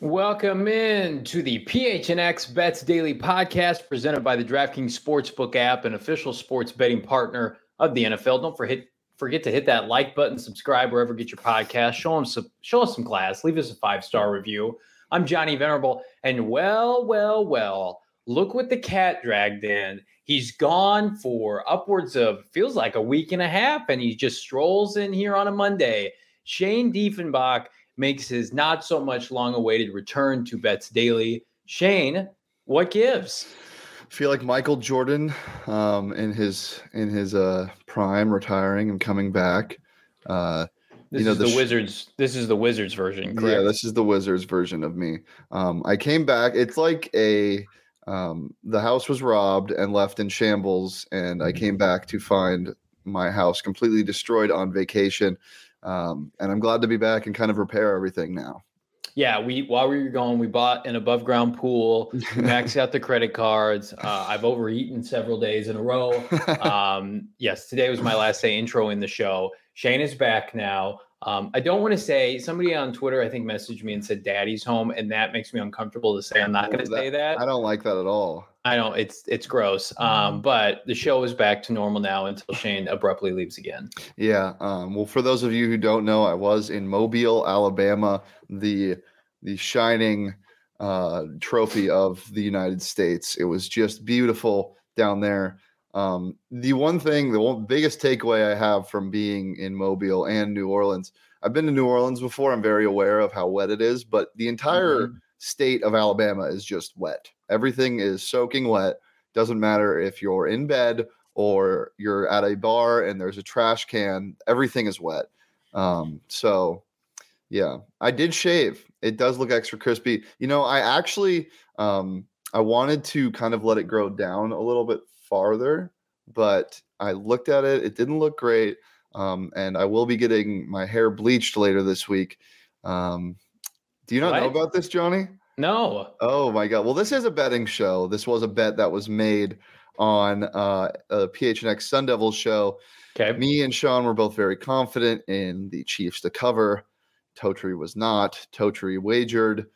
Welcome in to the PHNX Bets Daily Podcast presented by the DraftKings Sportsbook app, an official sports betting partner of the NFL. Don't forget forget to hit that like button, subscribe wherever you get your podcast. Show them some, show us some class. Leave us a five star review. I'm Johnny Venerable, and well, well, well, look what the cat dragged in. He's gone for upwards of feels like a week and a half, and he just strolls in here on a Monday. Shane Diefenbach makes his not so much long awaited return to Bets Daily. Shane, what gives? I feel like Michael Jordan um, in his in his uh, prime, retiring and coming back. Uh, this you know, is the, the sh- Wizards. This is the Wizards version. Correct? Yeah, this is the Wizards version of me. Um, I came back. It's like a um, the house was robbed and left in shambles, and I came back to find my house completely destroyed on vacation. Um, and I'm glad to be back and kind of repair everything now. Yeah, we while we were gone, we bought an above ground pool, maxed out the credit cards. Uh, I've overeaten several days in a row. Um, yes, today was my last day intro in the show. Shane is back now. Um, I don't want to say somebody on Twitter, I think, messaged me and said "Daddy's home," and that makes me uncomfortable to say. I'm not going to say that. I don't like that at all. I don't. It's it's gross. Um, but the show is back to normal now until Shane abruptly leaves again. Yeah. Um, well, for those of you who don't know, I was in Mobile, Alabama, the the shining uh, trophy of the United States. It was just beautiful down there. Um, the one thing, the one biggest takeaway I have from being in Mobile and New Orleans, I've been to New Orleans before. I'm very aware of how wet it is, but the entire mm-hmm. state of Alabama is just wet. Everything is soaking wet. Doesn't matter if you're in bed or you're at a bar and there's a trash can, everything is wet. Um, so, yeah, I did shave. It does look extra crispy. You know, I actually, um, I wanted to kind of let it grow down a little bit farther, but I looked at it. It didn't look great. Um, and I will be getting my hair bleached later this week. Um, do you not what? know about this, Johnny? No. Oh my god. Well, this is a betting show. This was a bet that was made on uh, a PHNX Sun Devils show. Okay. Me and Sean were both very confident in the Chiefs to cover. Totri was not. Totri wagered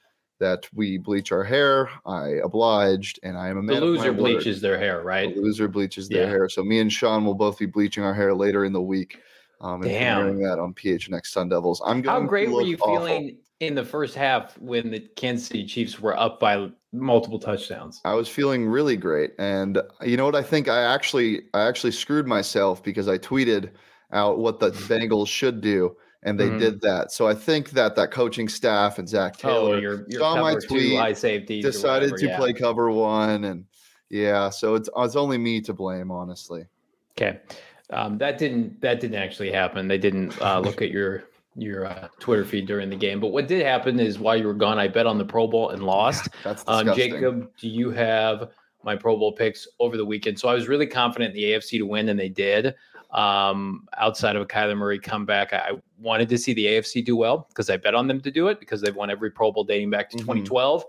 that we bleach our hair. I obliged, and I am a man. The loser bleaches their hair, right? The loser bleaches their yeah. hair. So me and Sean will both be bleaching our hair later in the week. Um, and Damn. that on PHNX Sun Devils. I'm going. How great were you awful. feeling in the first half when the Kansas City Chiefs were up by multiple touchdowns? I was feeling really great, and you know what? I think I actually I actually screwed myself because I tweeted out what the Bengals should do and they mm-hmm. did that. So I think that that coaching staff and Zac oh, Taylor oh, your, your saw my tweet, safety, decided whatever, to yeah. play cover one, and yeah, so it's it's only me to blame, honestly. Okay, um, that didn't that didn't actually happen. They didn't uh, look at your your uh, Twitter feed during the game. But what did happen is while you were gone, I bet on the Pro Bowl and lost. That's um, disgusting. Um, Jacob, do you have my Pro Bowl picks over the weekend? So I was really confident in the AFC to win, and they did. Um, outside of a Kyler Murray comeback, I wanted to see the AFC do well because I bet on them to do it because they've won every Pro Bowl dating back to mm-hmm. 2012.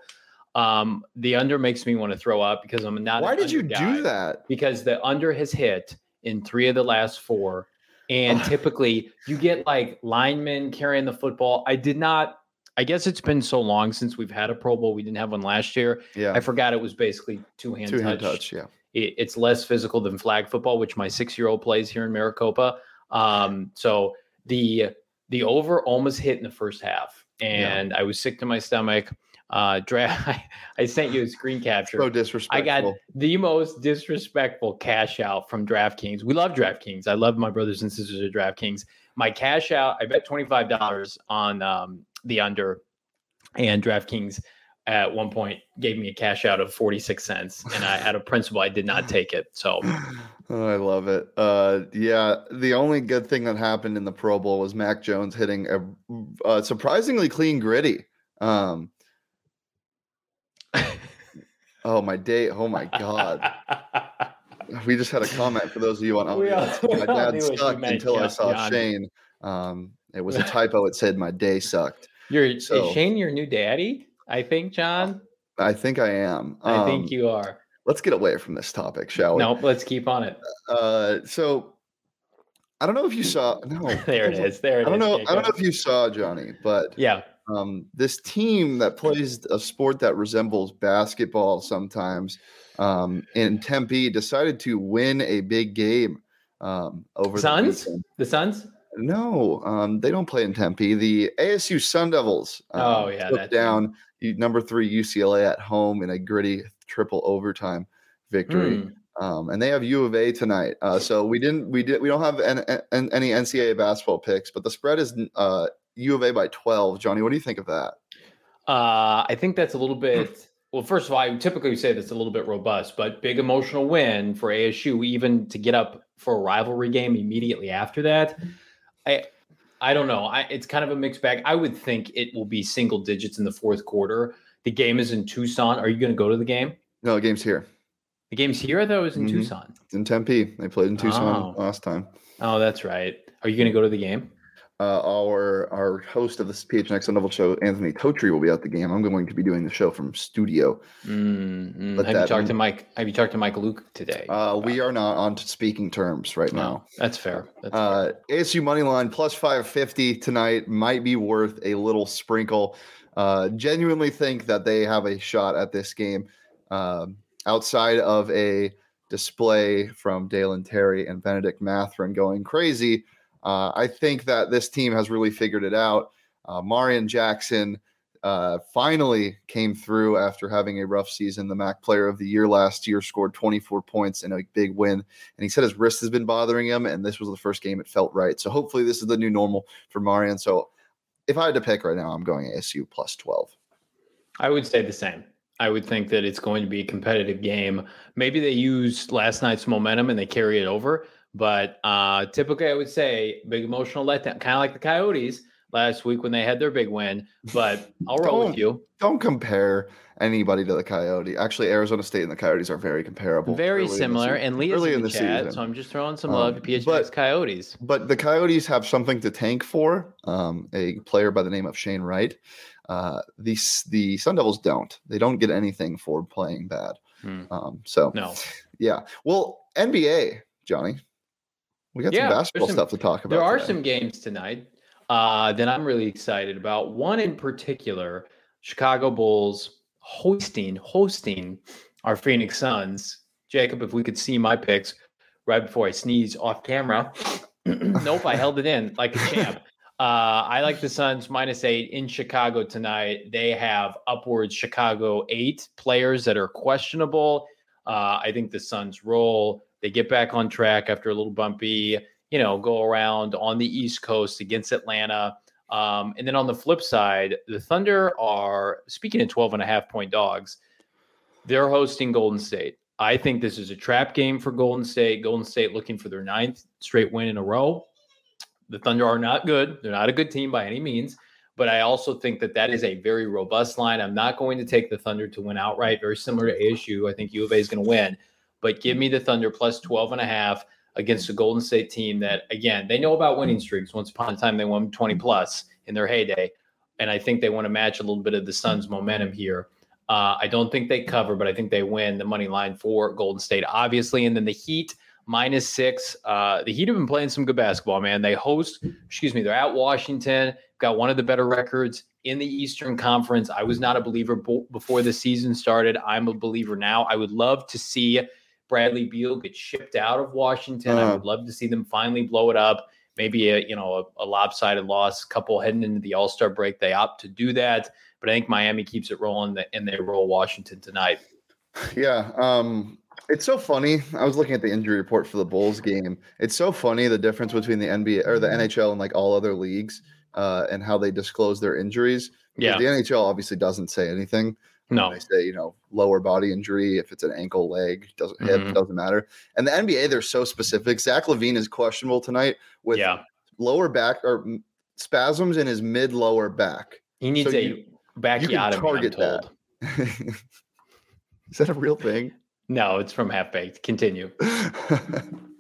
Um, the under makes me want to throw up because I'm not. Why did you do that? Because the under has hit in three of the last four, and typically you get like linemen carrying the football. I did not. I guess it's been so long since we've had a Pro Bowl. We didn't have one last year. Yeah, I forgot it was basically two hand two touch. hand touch. Yeah, it, it's less physical than flag football, which my six year old plays here in Maricopa. Um, so the the over almost hit in the first half, and yeah. I was sick to my stomach. Uh, draft. I, I sent you a screen capture. So disrespectful. I got the most disrespectful cash out from DraftKings. We love DraftKings. I love my brothers and sisters at DraftKings. My cash out. I bet twenty five dollars on um, the under, and DraftKings at one point gave me a cash out of 46 cents and I had a principal I did not take it. So oh, I love it. Uh, yeah, the only good thing that happened in the Pro Bowl was Mac Jones hitting a, a surprisingly clean griddy. Um, oh my day! Oh my god! we just had a comment for those of you on audio. my dad sucked until I saw. Shane. Um, it was a typo. It said my day sucked. You're so, is Shane your new daddy? I think, John. I think I am. Um, I think um, you are. Let's get away from this topic, shall we? Nope, let's keep on it. Uh, so I don't know if you saw. No, there it is. There it I don't is, know. Jacob. I don't know if you saw Johnny, but yeah, Um, this team that plays a sport that resembles basketball sometimes um, in Tempe decided to win a big game um, over Suns. The, the Suns. no, um, they don't play in Tempe. The ASU Sun Devils. Um, Oh, yeah, took down number three UCLA at home in a gritty triple overtime victory. Hmm. Um, and they have U of A tonight. Uh, so we didn't, we did, we don't have an, an, any NCAA basketball picks, but the spread is uh, U of A by twelve. Johnny, what do you think of that? Uh, I think that's a little bit. Well, first of all, I typically say that's a little bit robust, but big emotional win for ASU, even to get up for a rivalry game immediately after that. I, I don't know. I, it's kind of a mixed bag. I would think it will be single digits in the fourth quarter. The game is in Tucson. Are you going to go to the game? No, the game's here. The game's here. I thought it was in Mhm. Tucson. It's in Tempe. They played in Tucson Oh. last time. Oh, that's right. Are you going to go to the game? Uh, our our host of this PHNX Level show, Anthony Totri, will be at the game. I'm going to be doing the show from studio. Mm, mm. But Have you talked to Mike? Have you talked to Mike Luke today? Uh, we are not on speaking terms right now. that's fair. That's fair. Uh, ASU money line plus 550 tonight might be worth a little sprinkle. Uh, genuinely think that they have a shot at this game um, outside of a display from Dalen Terry and Benedict Mathurin going crazy. Uh, I think that this team has really figured it out. Uh, Marreon Jackson uh, finally came through after having a rough season. The MAC Player of the Year last year scored 24 points in a big win and he said his wrist has been bothering him, and this was the first game it felt right. So hopefully this is the new normal for Marreon. So if I had to pick right now, I'm going ASU plus 12. I would say the same. I would think that it's going to be a competitive game. Maybe they use last night's momentum and they carry it over. But uh, typically, I would say big emotional letdown, kind of like the Coyotes last week when they had their big win. But I'll roll with you. Don't compare anybody to the Coyote. Actually, Arizona State and the Coyotes are very comparable. Very early in the similar. And Leah's early in the, chat, season. so I'm just throwing some Um, love to PHX but- Coyotes. But the Coyotes have something to tank for. Um, a player by the name of Shane Wright. Uh, the the Sun Devils don't. They don't get anything for playing bad. Hmm. Um, so No, yeah. Well, NBA, Johnny. We got Yeah, some basketball some- stuff to talk about. there are today. some games tonight uh, that I'm really excited about. One in particular, Chicago Bulls hosting hosting our Phoenix Suns. Jacob, if we could see my picks right before I sneeze off camera. nope, I held it in like a champ. Uh, I like the Suns minus eight in Chicago tonight. They have upwards Chicago eight players that are questionable. Uh, I think the Suns roll. They get back on track after a little bumpy, you know, go around on the East Coast against Atlanta. Um, and then on the flip side, the Thunder are, speaking of 12 and a half point dogs, they're hosting Golden State. I think this is a trap game for Golden State. Golden State looking for their ninth straight win in a row. The Thunder are not good. They're not a good team by any means. But I also think that that is a very robust line. I'm not going to take the Thunder to win outright, very similar to ASU. I think U of A is going to win. But give me the Thunder plus 12 and a half against the Golden State team that, again, they know about winning streaks. Once upon a time, they won 20 plus in their heyday. And I think they want to match a little bit of the Suns' momentum here. Uh, I don't think they cover, but I think they win the money line for Golden State, obviously. And then the Heat minus six. Uh, the Heat have been playing some good basketball, man. They host, excuse me, they're at Washington, got one of the better records in the Eastern Conference. I was not a believer bo- before the season started. I'm a believer now. I would love to see Bradley Beal get shipped out of Washington. I Uh. would love to see them finally blow it up. Maybe a you know a, a lopsided loss, couple heading into the All Star break. They opt to do that, but I think Miami keeps it rolling, and they roll Washington tonight. Yeah. Um, it's so funny. I was looking at the injury report for the Bulls game. It's so funny the difference between the NBA or the NHL and like all other leagues uh, and how they disclose their injuries. Yeah, The NHL obviously doesn't say anything. No, They say, you know, lower body injury, if it's an ankle, leg, doesn't hip, Mhm. doesn't matter. And the NBA, they're so specific. Zach LaVine is questionable tonight with yeah, lower back or spasms in his mid lower back. he needs So a you- bacchiotomy. I'm target that. is that a real thing? No, it's from Half Baked. Continue.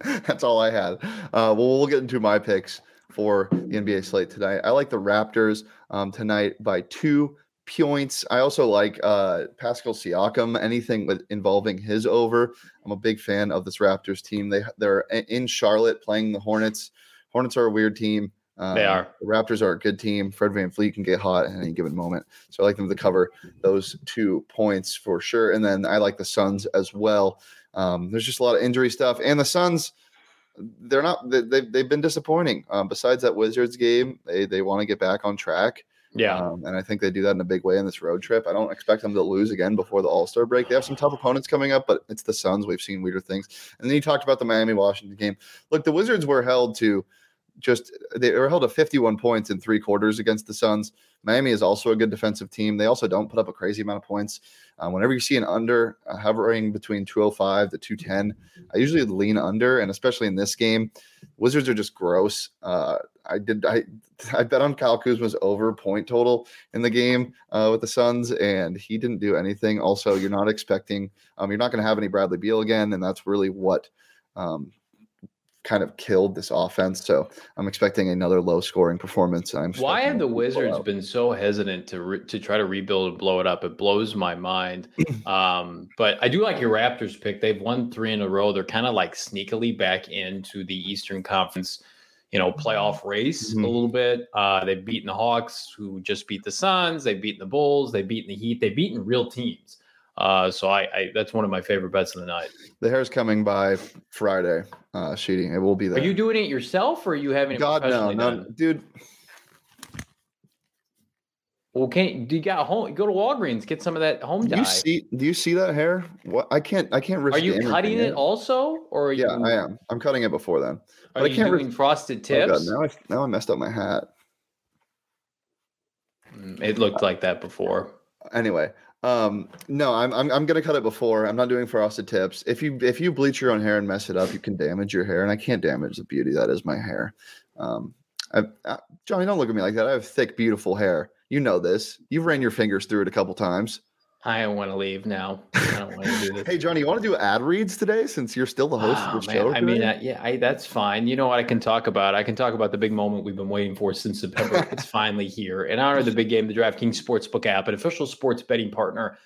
That's all I had. Uh, well, we'll get into my picks for the NBA slate tonight. I like the Raptors um, tonight by two points. I also like uh, Pascal Siakam. Anything with involving his over. I'm a big fan of this Raptors team. They they're in Charlotte playing the Hornets. Hornets are a weird team. Um, They are. The Raptors are a good team. Fred VanVleet can get hot at any given moment. So I like them to cover those two points for sure. And then I like the Suns as well. Um, there's just a lot of injury stuff. And the Suns, they're not, they, they've, they've been disappointing. Um, besides that Wizards game, they, they want to get back on track. Yeah. Um, and I think they do that in a big way in this road trip. I don't expect them to lose again before the All Star break. They have some tough opponents coming up, but it's the Suns. We've seen weirder things. And then you talked about the Miami Washington game. Look, the Wizards were held to just they were held to 51 points in three quarters against the Suns. Miami is also a good defensive team. They also don't put up a crazy amount of points. Uh, whenever you see an under uh, hovering between 205 to 210, I usually lean under, and especially in this game, Wizards are just gross. Uh, I did I I bet on Kyle Kuzma's over point total in the game uh, with the Suns, and he didn't do anything. Also, you're not expecting um, you're not going to have any Bradley Beal again, and that's really what um, kind of killed this offense. So I'm expecting another low scoring performance. I'm Why have the. Wizards been so hesitant to re- to try to rebuild and blow it up? It blows my mind. Um, but I do like your Raptors pick. They've won three in a row. They're kind of like sneakily back into the Eastern Conference, you know, playoff race Mhm. a little bit. Uh, they've beaten the Hawks, who just beat the Suns. They've beaten the Bulls. They've beaten the Heat. They've beaten real teams. Uh, so I, I that's one of my favorite bets of the night. The hair's coming by Friday. Uh, sheeting. It will be there. Are you doing it yourself, or are you having God no, no, done? dude. Well, can't do you got home? Go to Walgreens, get some of that home Do dye. you see? Do you see that hair? What? I can't. I can't risk. Are you cutting it also, or are Yeah, you, I am. I'm cutting it before then. are I you can't re- doing frosted Oh, God, tips? now I now I messed up my hat. Mm, it looked like that before. Anyway, um, no, I'm, I'm I'm gonna cut it before. I'm not doing frosted tips. If you if you bleach your own hair and mess it up, you can damage your hair, and I can't damage the beauty that is my hair. Um, I, I, Johnny, don't look at me like that. I have thick, beautiful hair. You know this. You've ran your fingers through it a couple times. I don't want to leave now. I don't want to do this. Hey, Johnny, you want to do ad reads today since you're still the host Oh, of the show? I mean, uh, yeah, I, that's fine. You know what I can talk about? I can talk about the big moment we've been waiting for since September. it's finally here. In honor of the big game, the DraftKings Sportsbook app, an official sports betting partner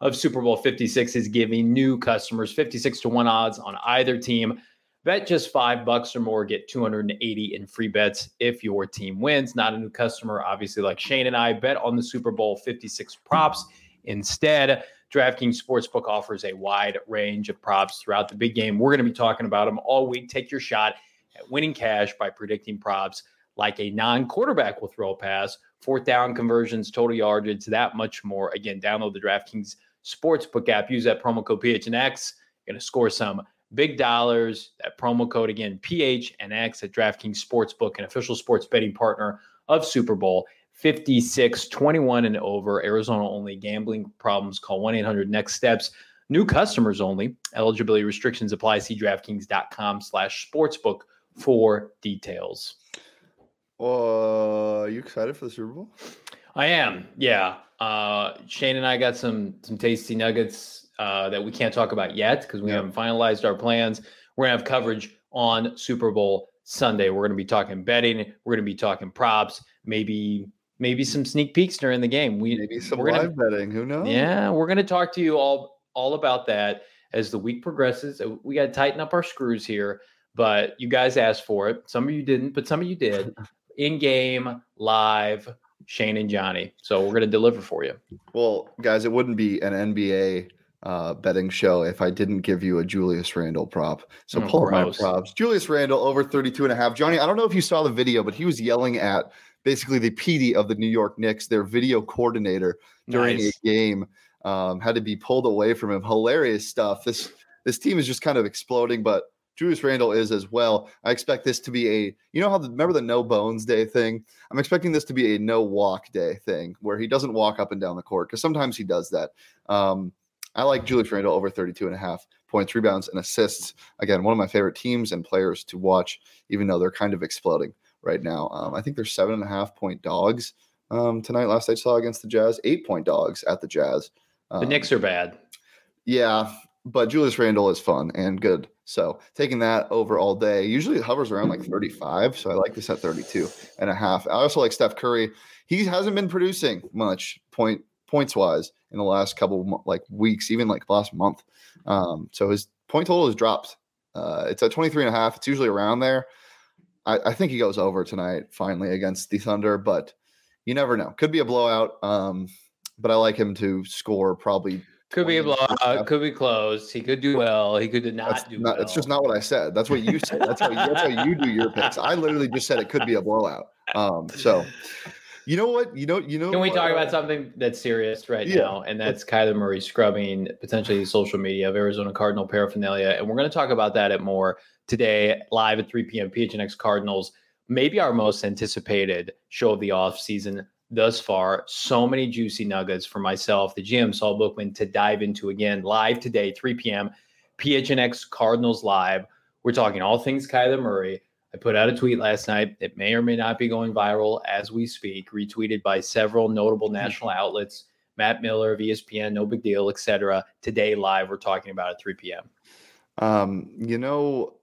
of Super Bowl 56, is giving new customers 56 to 1 odds on either team. Bet just five bucks or more, get 280 in free bets if your team wins. Not a new customer, obviously, like Shane and I, bet on the Super Bowl 56 props instead. DraftKings Sportsbook offers a wide range of props throughout the big game. We're going to be talking about them all week. Take your shot at winning cash by predicting props like a non quarterback will throw a pass, fourth down conversions, total yardage, that much more. Again, download the DraftKings Sportsbook app. Use that promo code PHNX. Going to score some big dollars. That promo code again, PHNX at DraftKings Sportsbook, an official sports betting partner of Super Bowl 56, 21 and over. Arizona only gambling problems. Call 1 800 next steps. New customers only. Eligibility restrictions apply. See DraftKings.com slash sportsbook for details. Uh, you excited for the Super Bowl? I am. Yeah. Uh, Shane and I got some some tasty nuggets uh, that we can't talk about yet because we Yeah. haven't finalized our plans. We're gonna have coverage on Super Bowl Sunday. We're gonna be talking betting. We're gonna be talking props. Maybe maybe some sneak peeks during the game. We Maybe some we're gonna, live betting. Who knows? Yeah, we're gonna talk to you all all about that as the week progresses. Uh, We got to tighten up our screws here, but you guys asked for it. Some of you didn't, but some of you did. In game, live, Shane and Johnny. So we're gonna deliver for you. Well, guys, it wouldn't be an NBA uh, betting show if I didn't give you a Julius Randle prop. So Oh, pull up my props. Julius Randle over 32 and a half. Johnny, I don't know if you saw the video, but he was yelling at basically the PD of the New York Knicks, their video coordinator during Nice. a game. Um, had to be pulled away from him. Hilarious stuff. This this team is just kind of exploding, but Julius Randle is as well. I expect this to be a, you know how the, remember the no bones day thing? I'm expecting this to be a no walk day thing where he doesn't walk up and down the court because sometimes he does that. Um, I like Julius Randle over 32 and a half points, rebounds, and assists. Again, one of my favorite teams and players to watch, even though they're kind of exploding right now. Um, I think they're seven and a half point dogs um, tonight. Last I saw against the Jazz, eight point dogs at the Jazz. The Um, Knicks are bad. yeah, but Julius Randle is fun and good. So taking that over all day. Usually it hovers around like 35. So I like this at 32 and a half. I also like Steph Curry. He hasn't been producing much point points wise in the last couple of like weeks, even like last month. Um, so his point total has dropped. Uh, it's at 23 and a half. It's usually around there. I, I think he goes over tonight finally against the Thunder, but you never know. Could be a blowout. Um, but I like him to score probably. Could be a 20 blowout. Could be close. He could do well. He could not That's do not, well. That's just not what I said. That's what you said. That's how that's how you do your picks. I literally just said it could be a blowout. Um, so you know what? You know, you know. Can we what, talk uh, about something that's serious right Yeah. now? And that's Kyler Murray scrubbing potentially the social media of Arizona Cardinal paraphernalia. And we're going to talk about that at more today, live at 3 p.m. PHNX Cardinals. Maybe our most anticipated show of the offseason thus far. So many juicy nuggets for myself, the GM Saul Bookman, to dive into again live today, 3 p.m. PHNX Cardinals Live. We're talking all things Kyler Murray. I put out a tweet last night. It may or may not be going viral as we speak, retweeted by several notable national outlets. Matt Miller of ESPN, no big deal, etc. Today, live, we're talking about at 3 p.m. Um, you know,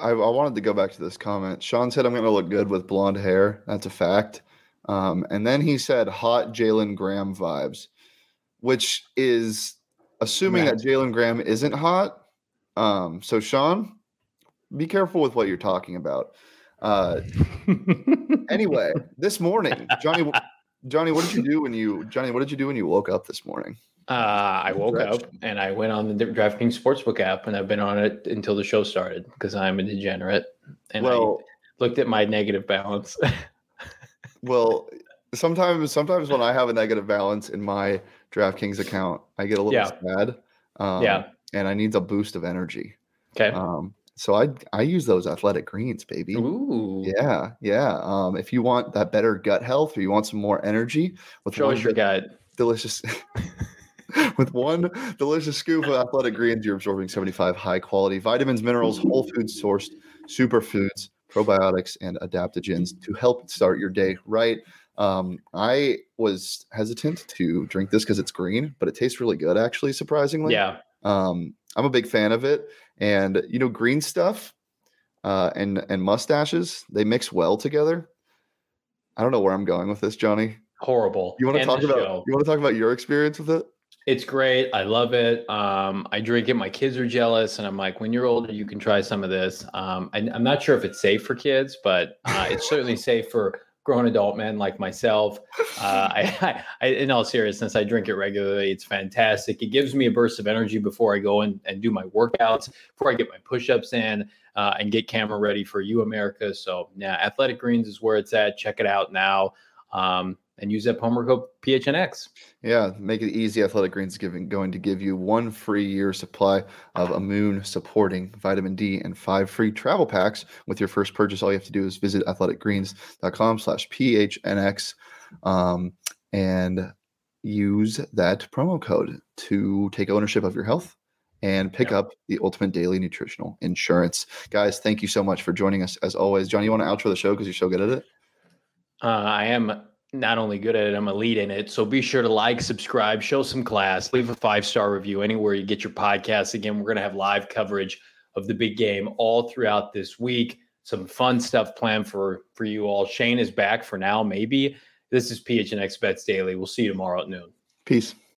I, I wanted to go back to this comment. Sean said I'm going to look good with blonde hair. That's a fact. Um, and then he said hot Jalen Graham vibes, which is assuming that Jalen Graham isn't hot. Um, so Sean, be careful with what you're talking about. Uh, anyway, this morning, Johnny, Johnny, what did you do when you Johnny? What did you do when you woke up this morning? Uh, I woke up and I went on the DraftKings Sportsbook app, and I've been on it until the show started because I'm a degenerate. And well, I looked at my negative balance. Well, sometimes sometimes when I have a negative balance in my DraftKings account, I get a little Yeah. sad. Um, Yeah. And I need a boost of energy. okay. Um, so I I use those athletic greens, baby. Ooh. Yeah, yeah. Um, if you want that better gut health or you want some more energy with Show us your gut. delicious with one delicious scoop of athletic greens, you're absorbing 75 high quality vitamins, minerals, whole food sourced superfoods, probiotics, and adaptogens to help start your day right. Um, I was hesitant to drink this because it's green, but it tastes really good, actually, surprisingly. Yeah. Um, I'm a big fan of it. And you know, green stuff uh, and and mustaches, they mix well together. I don't know where I'm going with this, Johnny. Horrible. You want to talk about show. you want to talk about your experience with it? It's great. I love it. Um, I drink it. My kids are jealous, and I'm like, when you're older, you can try some of this. Um, I, I'm not sure if it's safe for kids, but uh, it's certainly safe for grown adult men like myself. Uh, I, I, in all seriousness, I drink it regularly. It's fantastic. It gives me a burst of energy before I go in and do my workouts, before I get my push-ups in, uh, and get camera ready for you, America. So, yeah, Athletic Greens is where it's at. Check it out now. Um, and use that promo code PHNX. Yeah, make it easy. Athletic Greens giving going to give you one free year supply of immune supporting vitamin D and five free travel packs with your first purchase. All you have to do is visit athleticgreens.com slash PHNX um, and use that promo code to take ownership of your health and pick Yeah. up the ultimate daily nutritional insurance. Guys, thank you so much for joining us as always. Johnny, you want to outro the show because you're so good at it? Uh, I am not only good at it, I'm lead in it. So be sure to like, subscribe, show some class, leave a five star review anywhere you get your podcasts. Again, we're going to have live coverage of the big game all throughout this week. Some fun stuff planned for for you all. Shane is back for now, maybe. This is PHNX Bets Daily. We'll see you tomorrow at noon. Peace.